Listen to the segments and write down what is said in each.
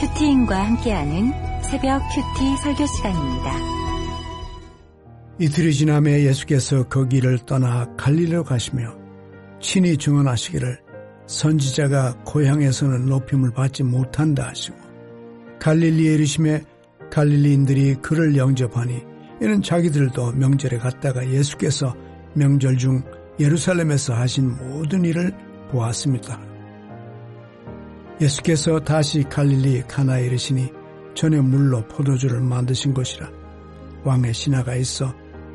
큐티인과 함께하는 새벽 큐티 설교 시간입니다. 이틀이 지남에 예수께서 거기를 떠나 갈릴리로 가시며 친히 증언하시기를 선지자가 고향에서는 높임을 받지 못한다 하시고 갈릴리에 이르심에 갈릴리인들이 그를 영접하니 이는 자기들도 명절에 갔다가 예수께서 명절 중 예루살렘에서 하신 모든 일을 보았습니다. 예수께서 다시 갈릴리 가나에 이르시니 전에 물로 포도주를 만드신 것이라 왕의 신하가 있어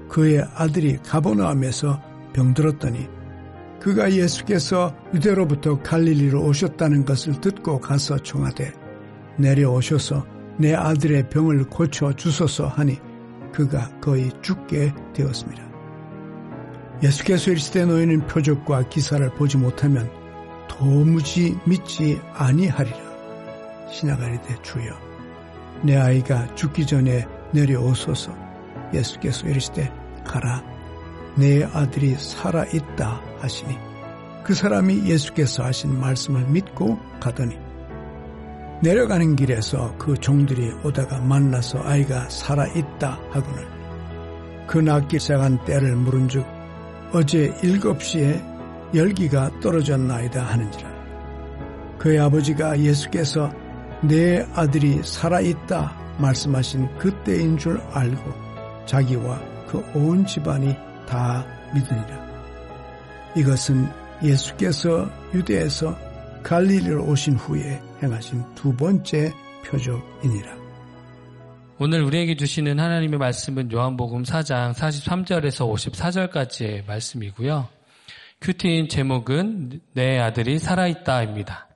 그의 아들이 가보나움에서 병들었더니 그가 예수께서 유대로부터 갈릴리로 오셨다는 것을 듣고 가서 총하되 내려오셔서 내 아들의 병을 고쳐 주소서 하니 그가 거의 죽게 되었습니다. 예수께서 이르시되 너희는 표적과 기사를 보지 못하면 도무지 믿지 아니하리라. 신하가 이르되 주여 내 아이가 죽기 전에 내려오소서 예수께서 이르시되 가라 내 아들이 살아 있다 하시니 그 사람이 예수께서 하신 말씀을 믿고 가더니 내려가는 길에서 그 종들이 오다가 만나서 아이가 살아 있다 하고는 그 낳기 시작한 때를 물은 즉 어제 일곱 시에 열기가 떨어졌나이다 하는지라 그의 아버지가 예수께서 내 아들이 살아있다 말씀하신 그때인 줄 알고 자기와 그 온 집안이 다 믿으니라. 이것은 예수께서 유대에서 갈릴리로 오신 후에 행하신 두 번째 표적이니라. 오늘 우리에게 주시는 하나님의 말씀은 요한복음 4장 43절에서 54절까지의 말씀이고요. 큐티인 제목은 내 아들이 살아있다입니다.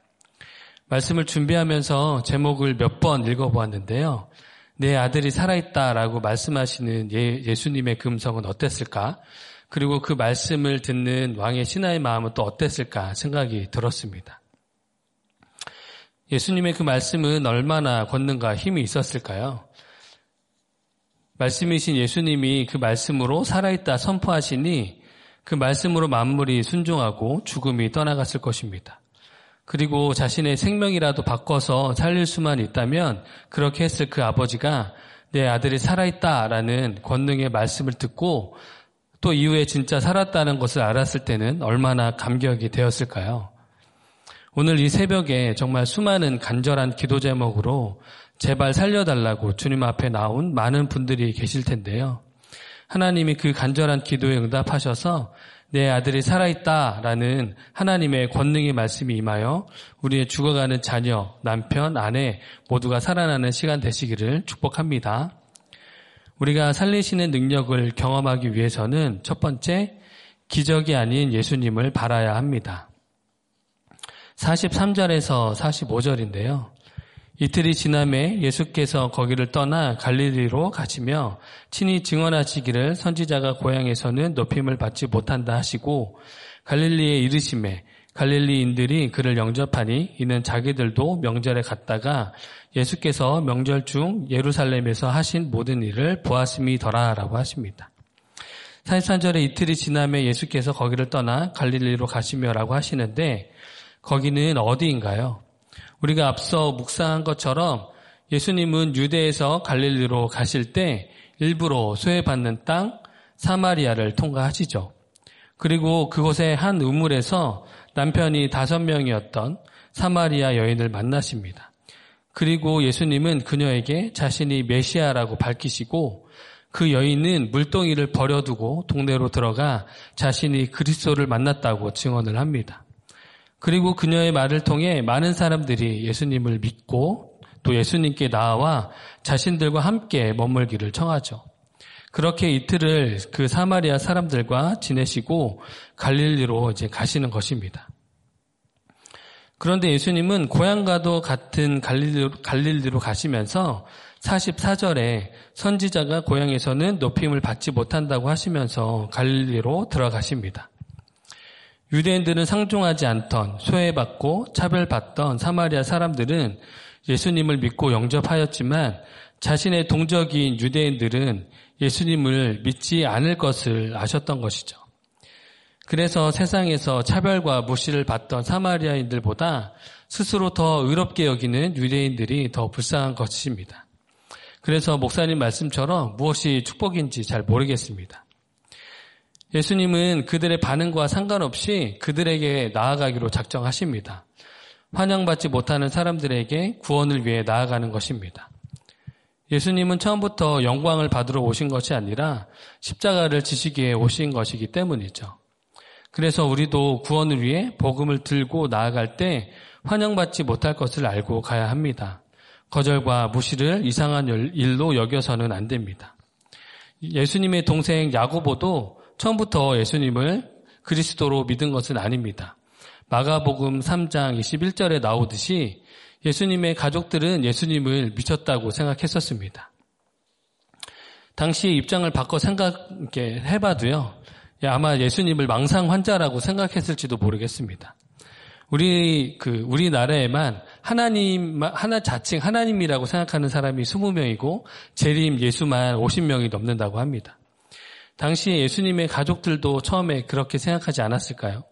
말씀을 준비하면서 제목을 몇 번 읽어보았는데요. 내 아들이 살아있다라고 말씀하시는 예, 수님의 금성은 어땠을까? 그리고 그 말씀을 듣는 왕의 신하의 마음은 또 어땠을까 생각이 들었습니다. 예수님의 그 말씀은 얼마나 권능과 힘이 있었을까요? 말씀이신 예수님이 그 말씀으로 살아있다 선포하시니 그 말씀으로 만물이 순종하고 죽음이 떠나갔을 것입니다. 그리고 자신의 생명이라도 바꿔서 살릴 수만 있다면 그렇게 했을 그 아버지가 내 아들이 살아있다라는 권능의 말씀을 듣고 또 이후에 진짜 살았다는 것을 알았을 때는 얼마나 감격이 되었을까요? 오늘 이 새벽에 정말 수많은 간절한 기도 제목으로 제발 살려달라고 주님 앞에 나온 많은 분들이 계실 텐데요. 하나님이 그 간절한 기도에 응답하셔서 내 아들이 살아있다라는 하나님의 권능의 말씀이 임하여 우리의 죽어가는 자녀, 남편, 아내 모두가 살아나는 시간 되시기를 축복합니다. 우리가 살리시는 능력을 경험하기 위해서는 첫 번째, 기적이 아닌 예수님을 바라야 합니다. 43절에서 45절인데요. 이틀이 지남에 예수께서 거기를 떠나 갈릴리로 가시며 친히 증언하시기를 선지자가 고향에서는 높임을 받지 못한다 하시고 갈릴리에 이르심에 갈릴리인들이 그를 영접하니 이는 자기들도 명절에 갔다가 예수께서 명절 중 예루살렘에서 하신 모든 일을 보았음이더라라고 하십니다. 43절에 이틀이 지남에 예수께서 거기를 떠나 갈릴리로 가시며라고 하시는데 거기는 어디인가요? 우리가 앞서 묵상한 것처럼 예수님은 유대에서 갈릴리로 가실 때 일부러 소외받는 땅 사마리아를 통과하시죠. 그리고 그곳의 한 우물에서 남편이 다섯 명이었던 사마리아 여인을 만나십니다. 그리고 예수님은 그녀에게 자신이 메시아라고 밝히시고 그 여인은 물동이를 버려두고 동네로 들어가 자신이 그리스도를 만났다고 증언을 합니다. 그리고 그녀의 말을 통해 많은 사람들이 예수님을 믿고 또 예수님께 나와 자신들과 함께 머물기를 청하죠. 그렇게 이틀을 그 사마리아 사람들과 지내시고 갈릴리로 이제 가시는 것입니다. 그런데 예수님은 고향과도 같은 갈릴리로, 갈릴리로 가시면서 44절에 선지자가 고향에서는 높임을 받지 못한다고 하시면서 갈릴리로 들어가십니다. 유대인들은 상종하지 않던 소외받고 차별받던 사마리아 사람들은 예수님을 믿고 영접하였지만 자신의 동적인 유대인들은 예수님을 믿지 않을 것을 아셨던 것이죠. 그래서 세상에서 차별과 무시를 받던 사마리아인들보다 스스로 더 의롭게 여기는 유대인들이 더 불쌍한 것입니다. 그래서 목사님 말씀처럼 무엇이 축복인지 잘 모르겠습니다. 예수님은 그들의 반응과 상관없이 그들에게 나아가기로 작정하십니다. 환영받지 못하는 사람들에게 구원을 위해 나아가는 것입니다. 예수님은 처음부터 영광을 받으러 오신 것이 아니라 십자가를 지시기에 오신 것이기 때문이죠. 그래서 우리도 구원을 위해 복음을 들고 나아갈 때 환영받지 못할 것을 알고 가야 합니다. 거절과 무시를 이상한 일로 여겨서는 안 됩니다. 예수님의 동생 야고보도 처음부터 예수님을 그리스도로 믿은 것은 아닙니다. 마가복음 3장 21절에 나오듯이 예수님의 가족들은 예수님을 미쳤다고 생각했었습니다. 당시 입장을 바꿔 생각해 봐도요, 아마 예수님을 망상 환자라고 생각했을지도 모르겠습니다. 우리 그 우리나라에만 하나님 하나 자칭 하나님이라고 생각하는 사람이 20명이고 재림 예수만 50명이 넘는다고 합니다. 당시 예수님의 가족들도 처음에 그렇게 생각하지 않았을까요?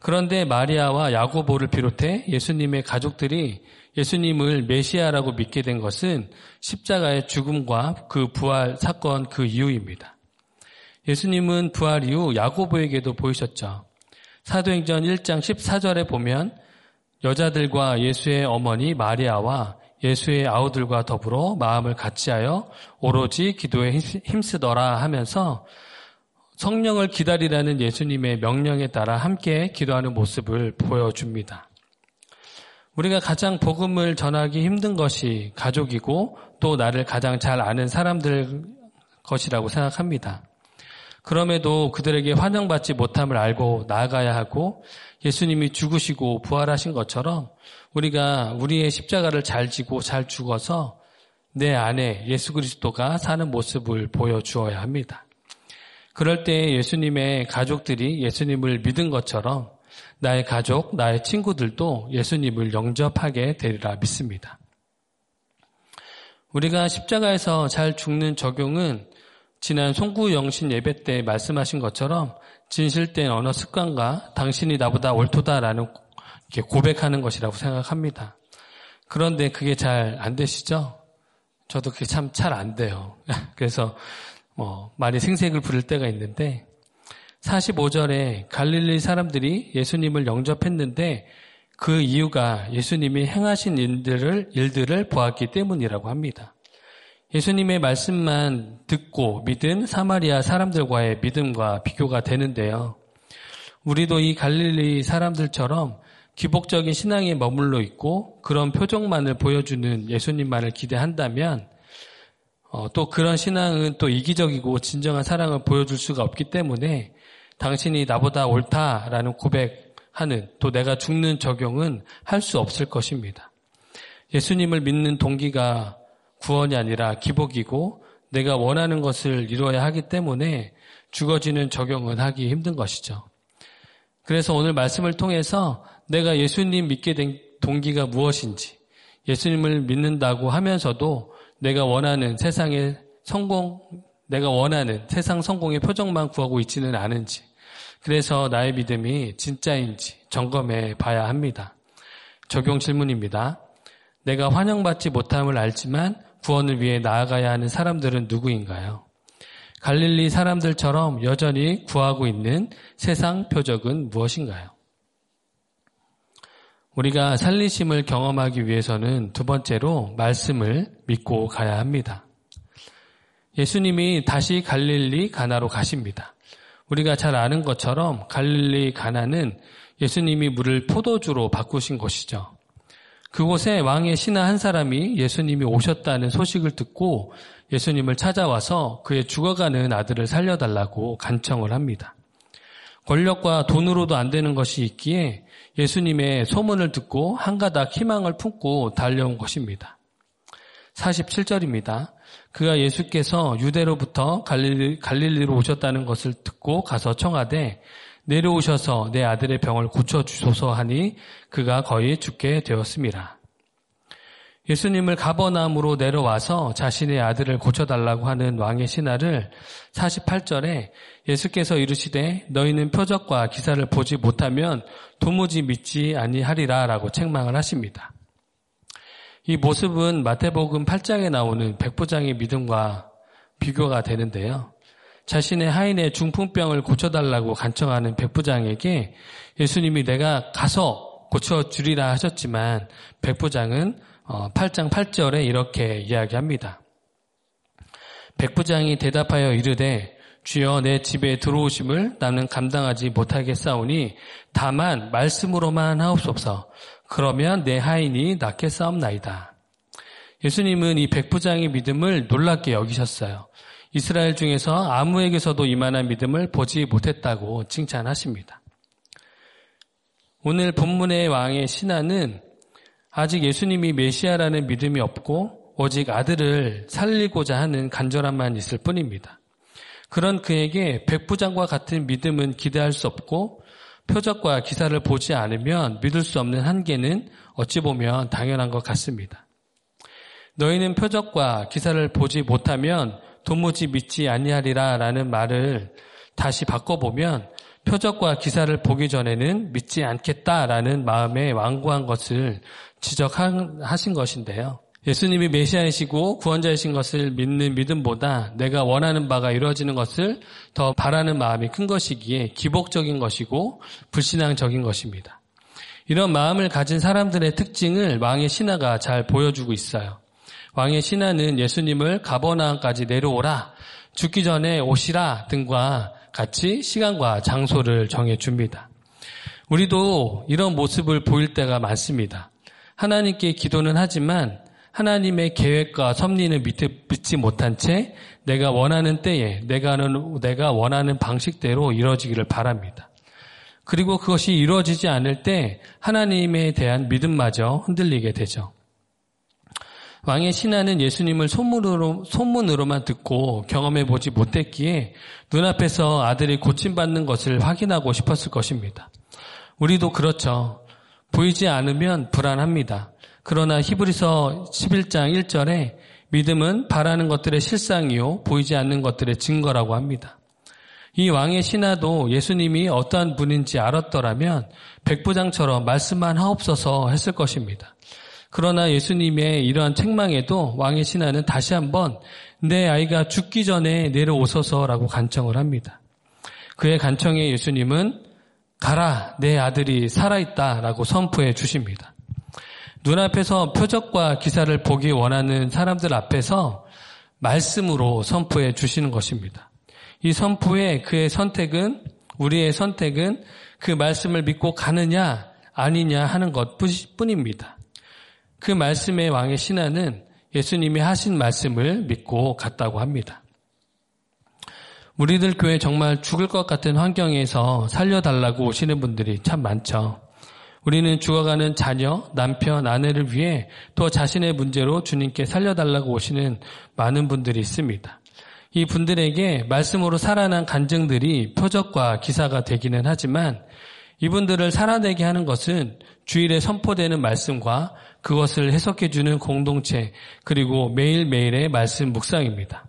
그런데 마리아와 야고보를 비롯해 예수님의 가족들이 예수님을 메시아라고 믿게 된 것은 십자가의 죽음과 그 부활 사건 그 이후입니다. 예수님은 부활 이후 야고보에게도 보이셨죠. 사도행전 1장 14절에 보면 여자들과 예수의 어머니 마리아와 예수의 아우들과 더불어 마음을 같이하여 오로지 기도에 힘쓰더라 하면서 성령을 기다리라는 예수님의 명령에 따라 함께 기도하는 모습을 보여줍니다. 우리가 가장 복음을 전하기 힘든 것이 가족이고 또 나를 가장 잘 아는 사람들 것이라고 생각합니다. 그럼에도 그들에게 환영받지 못함을 알고 나아가야 하고 예수님이 죽으시고 부활하신 것처럼 우리가 우리의 십자가를 잘 지고 잘 죽어서 내 안에 예수 그리스도가 사는 모습을 보여주어야 합니다. 그럴 때 예수님의 가족들이 예수님을 믿은 것처럼 나의 가족, 나의 친구들도 예수님을 영접하게 되리라 믿습니다. 우리가 십자가에서 잘 죽는 적용은 지난 송구영신 예배 때 말씀하신 것처럼 진실된 언어 습관과 당신이 나보다 옳도다라는 고백하는 것이라고 생각합니다. 그런데 그게 잘 안 되시죠? 저도 그게 참 잘 안 돼요. 그래서 뭐 많이 생색을 부릴 때가 있는데 45절에 갈릴리 사람들이 예수님을 영접했는데 그 이유가 예수님이 행하신 일들을 일들을 보았기 때문이라고 합니다. 예수님의 말씀만 듣고 믿은 사마리아 사람들과의 믿음과 비교가 되는데요. 우리도 이 갈릴리 사람들처럼 기복적인 신앙에 머물러 있고 그런 표정만을 보여주는 예수님만을 기대한다면 어, 또 그런 신앙은 또 이기적이고 진정한 사랑을 보여줄 수가 없기 때문에 당신이 나보다 옳다라는 고백하는 또 내가 죽는 적용은 할 수 없을 것입니다. 예수님을 믿는 동기가 구원이 아니라 기복이고 내가 원하는 것을 이루어야 하기 때문에 죽어지는 적용은 하기 힘든 것이죠. 그래서 오늘 말씀을 통해서 내가 예수님 믿게 된 동기가 무엇인지 예수님을 믿는다고 하면서도 내가 원하는 세상의 성공, 내가 원하는 세상 성공의 표정만 구하고 있지는 않은지, 그래서 나의 믿음이 진짜인지 점검해 봐야 합니다. 적용 질문입니다. 내가 환영받지 못함을 알지만 구원을 위해 나아가야 하는 사람들은 누구인가요? 갈릴리 사람들처럼 여전히 구하고 있는 세상 표적은 무엇인가요? 우리가 살리심을 경험하기 위해서는 두 번째로 말씀을 믿고 가야 합니다. 예수님이 다시 갈릴리 가나로 가십니다. 우리가 잘 아는 것처럼 갈릴리 가나는 예수님이 물을 포도주로 바꾸신 곳이죠. 그곳에 왕의 신하 한 사람이 예수님이 오셨다는 소식을 듣고 예수님을 찾아와서 그의 죽어가는 아들을 살려달라고 간청을 합니다. 권력과 돈으로도 안 되는 것이 있기에 예수님의 소문을 듣고 한가닥 희망을 품고 달려온 것입니다. 47절입니다. 그가 예수께서 유대로부터 갈릴리, 갈릴리로 오셨다는 것을 듣고 가서 청하되 내려오셔서 내 아들의 병을 고쳐주소서 하니 그가 거의 죽게 되었습니다. 예수님을 가버나움으로 내려와서 자신의 아들을 고쳐달라고 하는 왕의 신하를 48절에 예수께서 이르시되 너희는 표적과 기사를 보지 못하면 도무지 믿지 아니하리라 라고 책망을 하십니다. 이 모습은 마태복음 8장에 나오는 백부장의 믿음과 비교가 되는데요. 자신의 하인의 중풍병을 고쳐달라고 간청하는 백부장에게 예수님이 내가 가서 고쳐주리라 하셨지만 백부장은 8장 어, 8절에 이렇게 이야기합니다. 백부장이 대답하여 이르되 주여 내 집에 들어오심을 나는 감당하지 못하겠사오니 다만 말씀으로만 하옵소서 그러면 내 하인이 낫게 싸움나이다. 예수님은 이 백부장의 믿음을 놀랍게 여기셨어요. 이스라엘 중에서 아무에게서도 이만한 믿음을 보지 못했다고 칭찬하십니다. 오늘 본문의 왕의 신하는 아직 예수님이 메시아라는 믿음이 없고 오직 아들을 살리고자 하는 간절함만 있을 뿐입니다. 그런 그에게 백부장과 같은 믿음은 기대할 수 없고 표적과 기사를 보지 않으면 믿을 수 없는 한계는 어찌 보면 당연한 것 같습니다. 너희는 표적과 기사를 보지 못하면 도무지 믿지 아니하리라 라는 말을 다시 바꿔보면 표적과 기사를 보기 전에는 믿지 않겠다라는 마음에 완고한 것을 지적하신 것인데요. 예수님이 메시아이시고 구원자이신 것을 믿는 믿음보다 내가 원하는 바가 이루어지는 것을 더 바라는 마음이 큰 것이기에 기복적인 것이고 불신앙적인 것입니다. 이런 마음을 가진 사람들의 특징을 왕의 신하가 잘 보여주고 있어요. 왕의 신하는 예수님을 가버나움까지 내려오라, 죽기 전에 오시라 등과 같이 시간과 장소를 정해 줍니다. 우리도 이런 모습을 보일 때가 많습니다. 하나님께 기도는 하지만 하나님의 계획과 섭리는 믿지 못한 채 내가 원하는 때에 내가, 내가 원하는 방식대로 이루어지기를 바랍니다. 그리고 그것이 이루어지지 않을 때 하나님에 대한 믿음마저 흔들리게 되죠. 왕의 신하는 예수님을 소문으로, 소문으로만 듣고 경험해 보지 못했기에 눈앞에서 아들이 고침받는 것을 확인하고 싶었을 것입니다. 우리도 그렇죠. 보이지 않으면 불안합니다. 그러나 히브리서 11장 1절에 믿음은 바라는 것들의 실상이요 보이지 않는 것들의 증거라고 합니다. 이 왕의 신하도 예수님이 어떠한 분인지 알았더라면 백부장처럼 말씀만 하옵소서 했을 것입니다. 그러나 예수님의 이러한 책망에도 왕의 신하는 다시 한번 내 아이가 죽기 전에 내려오소서라고 간청을 합니다. 그의 간청에 예수님은 가라, 내 아들이 살아있다라고 선포해 주십니다. 눈앞에서 표적과 기사를 보기 원하는 사람들 앞에서 말씀으로 선포해 주시는 것입니다. 이 선포에 그의 선택은, 우리의 선택은 그 말씀을 믿고 가느냐, 아니냐 하는 것 뿐입니다. 그 말씀의 왕의 신하는 예수님이 하신 말씀을 믿고 갔다고 합니다. 우리들 교회 정말 죽을 것 같은 환경에서 살려달라고 오시는 분들이 참 많죠. 우리는 죽어가는 자녀, 남편, 아내를 위해 또 자신의 문제로 주님께 살려달라고 오시는 많은 분들이 있습니다. 이 분들에게 말씀으로 살아난 간증들이 표적과 기사가 되기는 하지만 이분들을 살아내게 하는 것은 주일에 선포되는 말씀과 그것을 해석해주는 공동체 그리고 매일매일의 말씀 묵상입니다.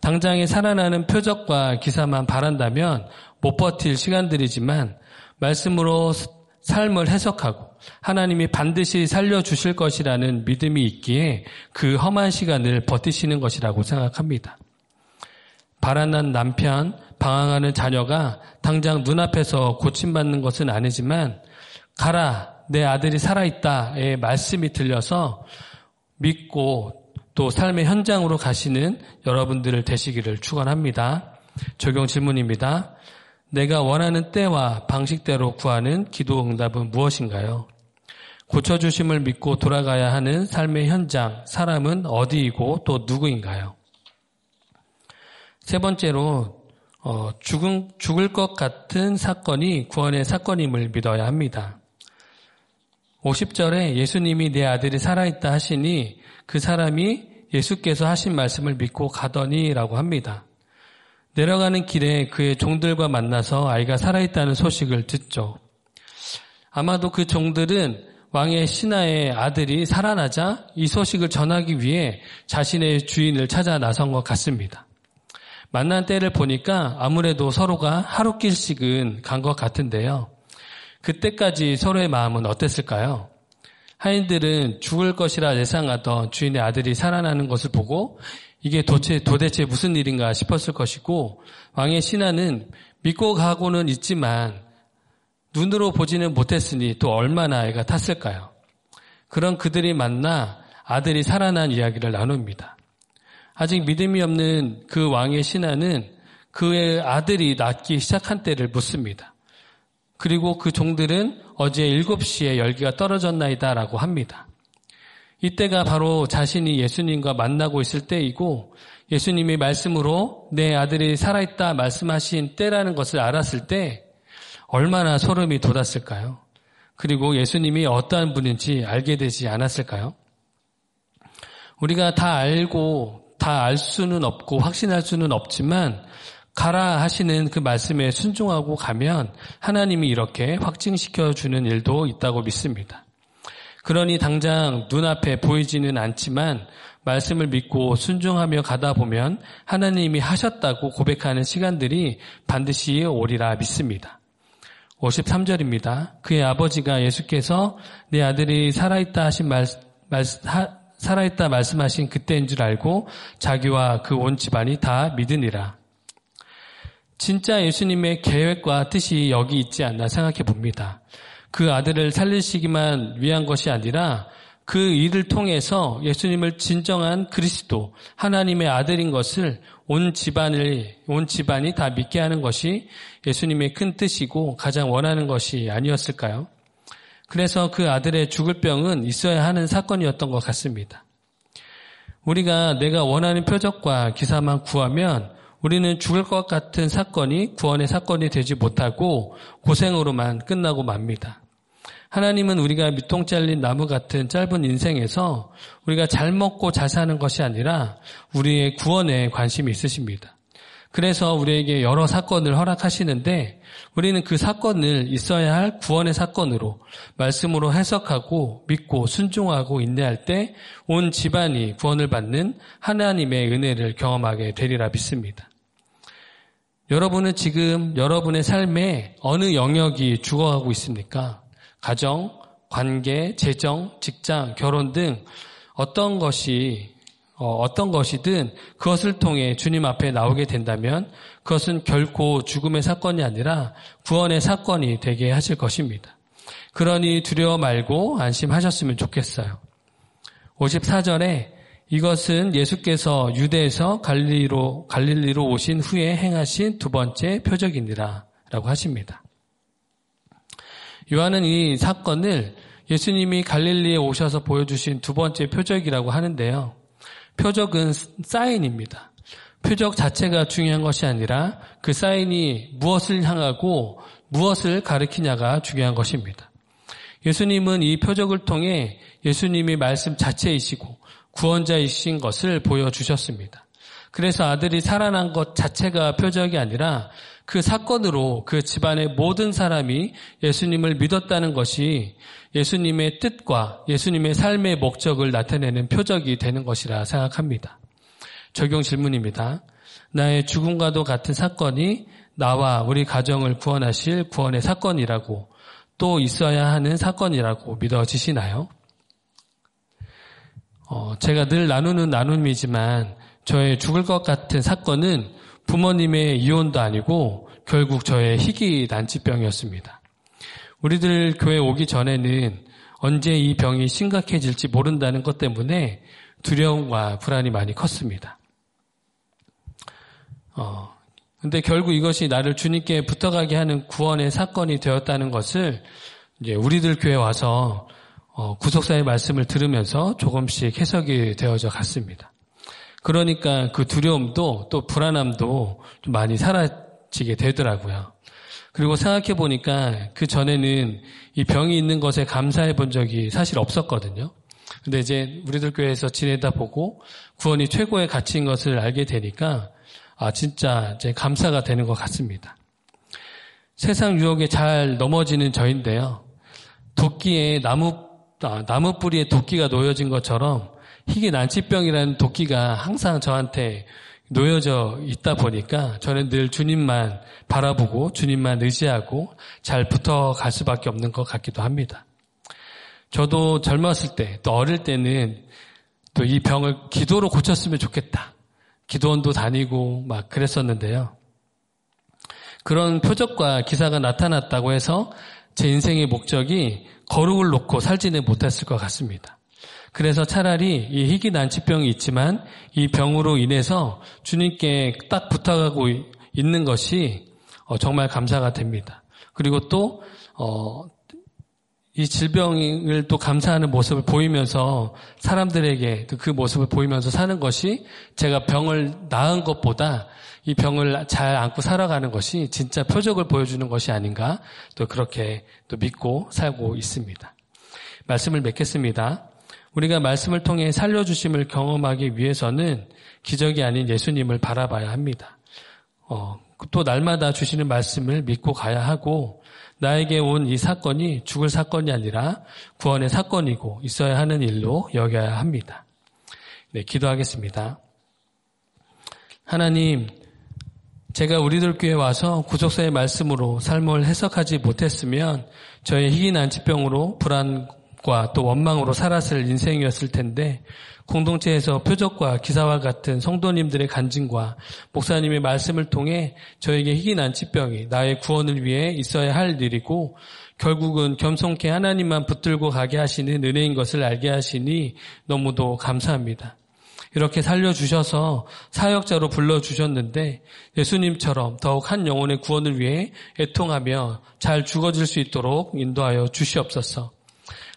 당장에 살아나는 표적과 기사만 바란다면 못 버틸 시간들이지만 말씀으로 삶을 해석하고 하나님이 반드시 살려주실 것이라는 믿음이 있기에 그 험한 시간을 버티시는 것이라고 생각합니다. 바란난 남편, 방황하는 자녀가 당장 눈앞에서 고침받는 것은 아니지만 가라, 내 아들이 살아있다의 말씀이 들려서 믿고 또 삶의 현장으로 가시는 여러분들을 되시기를 축원합니다. 적용 질문입니다. 내가 원하는 때와 방식대로 구하는 기도 응답은 무엇인가요? 고쳐주심을 믿고 돌아가야 하는 삶의 현장, 사람은 어디이고 또 누구인가요? 세 번째로, 어, 죽은, 죽을 것 같은 사건이 구원의 사건임을 믿어야 합니다. 50절에 예수님이 내 아들이 살아있다 하시니 그 사람이 예수께서 하신 말씀을 믿고 가더니 라고 합니다. 내려가는 길에 그의 종들과 만나서 아이가 살아있다는 소식을 듣죠. 아마도 그 종들은 왕의 신하의 아들이 살아나자 이 소식을 전하기 위해 자신의 주인을 찾아 나선 것 같습니다. 만난 때를 보니까 아무래도 서로가 하루 길씩은 간 것 같은데요. 그때까지 서로의 마음은 어땠을까요? 하인들은 죽을 것이라 예상하던 주인의 아들이 살아나는 것을 보고 이게 도대체, 도대체 무슨 일인가 싶었을 것이고 왕의 신하는 믿고 가고는 있지만 눈으로 보지는 못했으니 또 얼마나 애가 탔을까요? 그런 그들이 만나 아들이 살아난 이야기를 나눕니다. 아직 믿음이 없는 그 왕의 신하는 그의 아들이 낳기 시작한 때를 묻습니다. 그리고 그 종들은 어제 7시에 열기가 떨어졌나이다 라고 합니다. 이때가 바로 자신이 예수님과 만나고 있을 때이고 예수님이 말씀으로 내 아들이 살아있다 말씀하신 때라는 것을 알았을 때 얼마나 소름이 돋았을까요? 그리고 예수님이 어떠한 분인지 알게 되지 않았을까요? 우리가 다 알고 다 알 수는 없고 확신할 수는 없지만 가라 하시는 그 말씀에 순종하고 가면 하나님이 이렇게 확증시켜 주는 일도 있다고 믿습니다. 그러니 당장 눈앞에 보이지는 않지만 말씀을 믿고 순종하며 가다 보면 하나님이 하셨다고 고백하는 시간들이 반드시 오리라 믿습니다. 53절입니다. 그의 아버지가 예수께서 내 아들이 살아있다 하신 말, 말 하, 살아있다 말씀하신 그때인 줄 알고 자기와 그 온 집안이 다 믿으니라. 진짜 예수님의 계획과 뜻이 여기 있지 않나 생각해 봅니다. 그 아들을 살리시기만 위한 것이 아니라 그 일을 통해서 예수님을 진정한 그리스도, 하나님의 아들인 것을 온 집안을, 온 집안이 다 믿게 하는 것이 예수님의 큰 뜻이고 가장 원하는 것이 아니었을까요? 그래서 그 아들의 죽을 병은 있어야 하는 사건이었던 것 같습니다. 우리가 내가 원하는 표적과 기사만 구하면 우리는 죽을 것 같은 사건이 구원의 사건이 되지 못하고 고생으로만 끝나고 맙니다. 하나님은 우리가 밑통 잘린 나무 같은 짧은 인생에서 우리가 잘 먹고 잘 사는 것이 아니라 우리의 구원에 관심이 있으십니다. 그래서 우리에게 여러 사건을 허락하시는데 우리는 그 사건을 있어야 할 구원의 사건으로 말씀으로 해석하고 믿고 순종하고 인내할 때 온 집안이 구원을 받는 하나님의 은혜를 경험하게 되리라 믿습니다. 여러분은 지금 여러분의 삶에 어느 영역이 죽어가고 있습니까? 가정, 관계, 재정, 직장, 결혼 등 어떤 것이 어, 어떤 것이든 그것을 통해 주님 앞에 나오게 된다면 그것은 결코 죽음의 사건이 아니라 구원의 사건이 되게 하실 것입니다. 그러니 두려워 말고 안심하셨으면 좋겠어요. 54절에 이것은 예수께서 유대에서 갈릴리로, 갈릴리로 오신 후에 행하신 두 번째 표적이니라 라고 하십니다. 요한은 이 사건을 예수님이 갈릴리에 오셔서 보여주신 두 번째 표적이라고 하는데요. 표적은 사인입니다. 표적 자체가 중요한 것이 아니라 그 사인이 무엇을 향하고 무엇을 가리키냐가 중요한 것입니다. 예수님은 이 표적을 통해 예수님이 말씀 자체이시고 구원자이신 것을 보여주셨습니다. 그래서 아들이 살아난 것 자체가 표적이 아니라 그 사건으로 그 집안의 모든 사람이 예수님을 믿었다는 것이 예수님의 뜻과 예수님의 삶의 목적을 나타내는 표적이 되는 것이라 생각합니다. 적용 질문입니다. 나의 죽음과도 같은 사건이 나와 우리 가정을 구원하실 구원의 사건이라고 또 있어야 하는 사건이라고 믿어지시나요? 어, 제가 늘 나누는 나눔이지만 저의 죽을 것 같은 사건은 부모님의 이혼도 아니고 결국 저의 희귀 난치병이었습니다. 우리들 교회 오기 전에는 언제 이 병이 심각해질지 모른다는 것 때문에 두려움과 불안이 많이 컸습니다. 어, 근데 결국 이것이 나를 주님께 붙어가게 하는 구원의 사건이 되었다는 것을 이제 우리들 교회 와서 어, 구속사의 말씀을 들으면서 조금씩 해석이 되어져 갔습니다. 그러니까 그 두려움도 또 불안함도 좀 많이 사라지게 되더라고요. 그리고 생각해 보니까 그 전에는 이 병이 있는 것에 감사해 본 적이 사실 없었거든요. 근데 이제 우리들 교회에서 지내다 보고 구원이 최고의 가치인 것을 알게 되니까 아 진짜 이제 감사가 되는 것 같습니다. 세상 유혹에 잘 넘어지는 저인데요. 도끼에 나무 나무 뿌리에 도끼가 놓여진 것처럼 희귀 난치병이라는 도끼가 항상 저한테 놓여져 있다 보니까 저는 늘 주님만 바라보고 주님만 의지하고 잘 붙어 갈 수밖에 없는 것 같기도 합니다. 저도 젊었을 때 또 어릴 때는 또 이 병을 기도로 고쳤으면 좋겠다. 기도원도 다니고 막 그랬었는데요. 그런 표적과 기사가 나타났다고 해서 제 인생의 목적이 거룩을 놓고 살지는 못했을 것 같습니다. 그래서 차라리 이 희귀 난치병이 있지만 이 병으로 인해서 주님께 딱 붙어가고 있는 것이 어, 정말 감사가 됩니다. 그리고 또, 어, 이 질병을 또 감사하는 모습을 보이면서 사람들에게 그 모습을 보이면서 사는 것이 제가 병을 나은 것보다 이 병을 잘 안고 살아가는 것이 진짜 표적을 보여주는 것이 아닌가 또 그렇게 또 믿고 살고 있습니다. 말씀을 맺겠습니다. 우리가 말씀을 통해 살려주심을 경험하기 위해서는 기적이 아닌 예수님을 바라봐야 합니다. 어, 또 날마다 주시는 말씀을 믿고 가야 하고 나에게 온 이 사건이 죽을 사건이 아니라 구원의 사건이고 있어야 하는 일로 여겨야 합니다. 네, 기도하겠습니다. 하나님, 제가 우리들 교회 와서 구속사의 말씀으로 삶을 해석하지 못했으면 저의 희귀 난치병으로 불안 과 또 원망으로 살았을 인생이었을 텐데 공동체에서 표적과 기사와 같은 성도님들의 간증과 목사님의 말씀을 통해 저에게 희귀 난치병이 나의 구원을 위해 있어야 할 일이고 결국은 겸손케 하나님만 붙들고 가게 하시는 은혜인 것을 알게 하시니 너무도 감사합니다. 이렇게 살려주셔서 사역자로 불러주셨는데 예수님처럼 더욱 한 영혼의 구원을 위해 애통하며 잘 죽어질 수 있도록 인도하여 주시옵소서.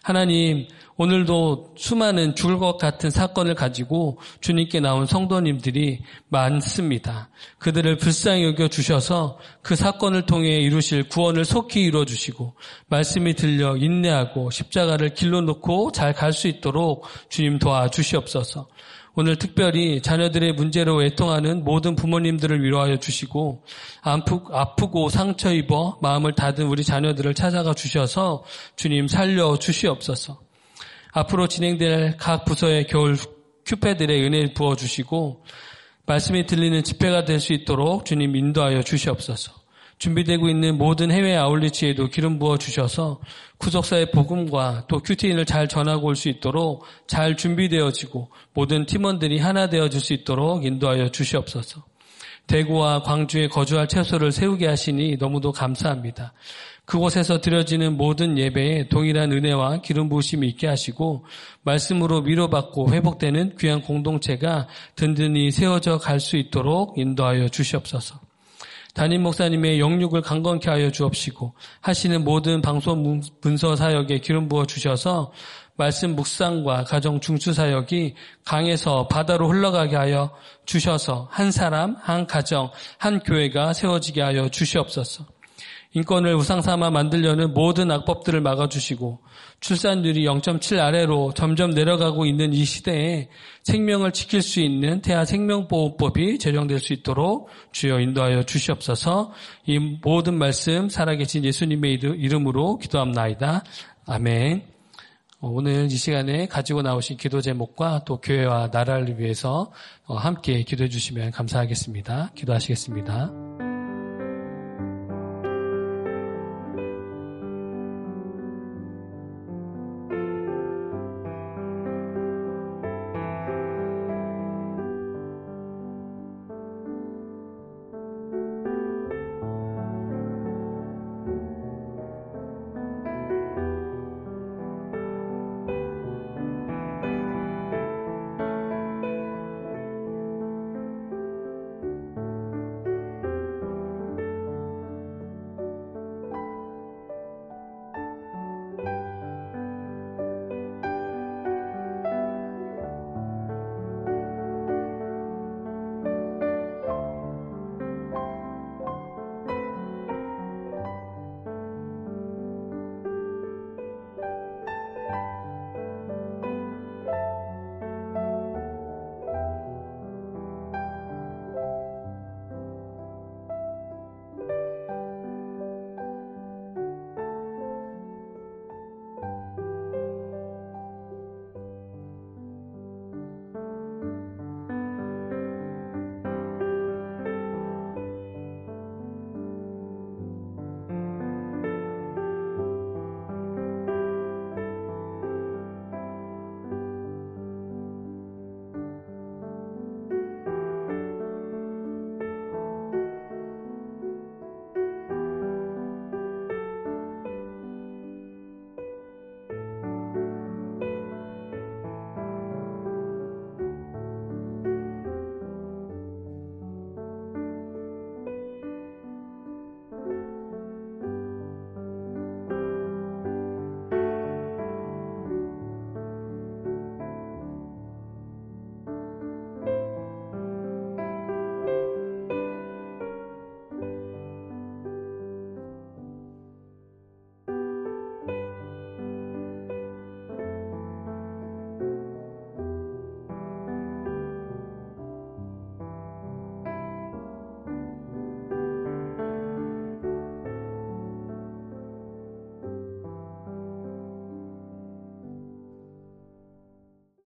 하나님, 오늘도 수많은 죽을 것 같은 사건을 가지고 주님께 나온 성도님들이 많습니다. 그들을 불쌍히 여겨 주셔서 그 사건을 통해 이루실 구원을 속히 이루어 주시고 말씀이 들려 인내하고 십자가를 길로 놓고 잘 갈 수 있도록 주님 도와 주시옵소서. 오늘 특별히 자녀들의 문제로 애통하는 모든 부모님들을 위로하여 주시고 아프고 상처 입어 마음을 닫은 우리 자녀들을 찾아가 주셔서 주님 살려 주시옵소서. 앞으로 진행될 각 부서의 겨울 큐페들의 은혜를 부어 주시고 말씀이 들리는 집회가 될 수 있도록 주님 인도하여 주시옵소서. 준비되고 있는 모든 해외 아울리치에도 기름 부어 주셔서 구속사의 복음과 또 큐티인을 잘 전하고 올 수 있도록 잘 준비되어지고 모든 팀원들이 하나 되어질 수 있도록 인도하여 주시옵소서. 대구와 광주에 거주할 채소를 세우게 하시니 너무도 감사합니다. 그곳에서 드려지는 모든 예배에 동일한 은혜와 기름 부으심이 있게 하시고 말씀으로 위로받고 회복되는 귀한 공동체가 든든히 세워져 갈 수 있도록 인도하여 주시옵소서. 담임 목사님의 영육을 강건케 하여 주옵시고 하시는 모든 방송 문서 사역에 기름 부어 주셔서 말씀 묵상과 가정 중추 사역이 강에서 바다로 흘러가게 하여 주셔서 한 사람, 한 가정, 한 교회가 세워지게 하여 주시옵소서. 인권을 우상 삼아 만들려는 모든 악법들을 막아주시고 출산율이 0.7 아래로 점점 내려가고 있는 이 시대에 생명을 지킬 수 있는 태아 생명보호법이 제정될 수 있도록 주여 인도하여 주시옵소서 이 모든 말씀 살아계신 예수님의 이름으로 기도합나이다. 아멘. 오늘 이 시간에 가지고 나오신 기도 제목과 또 교회와 나라를 위해서 함께 기도해 주시면 감사하겠습니다. 기도하시겠습니다.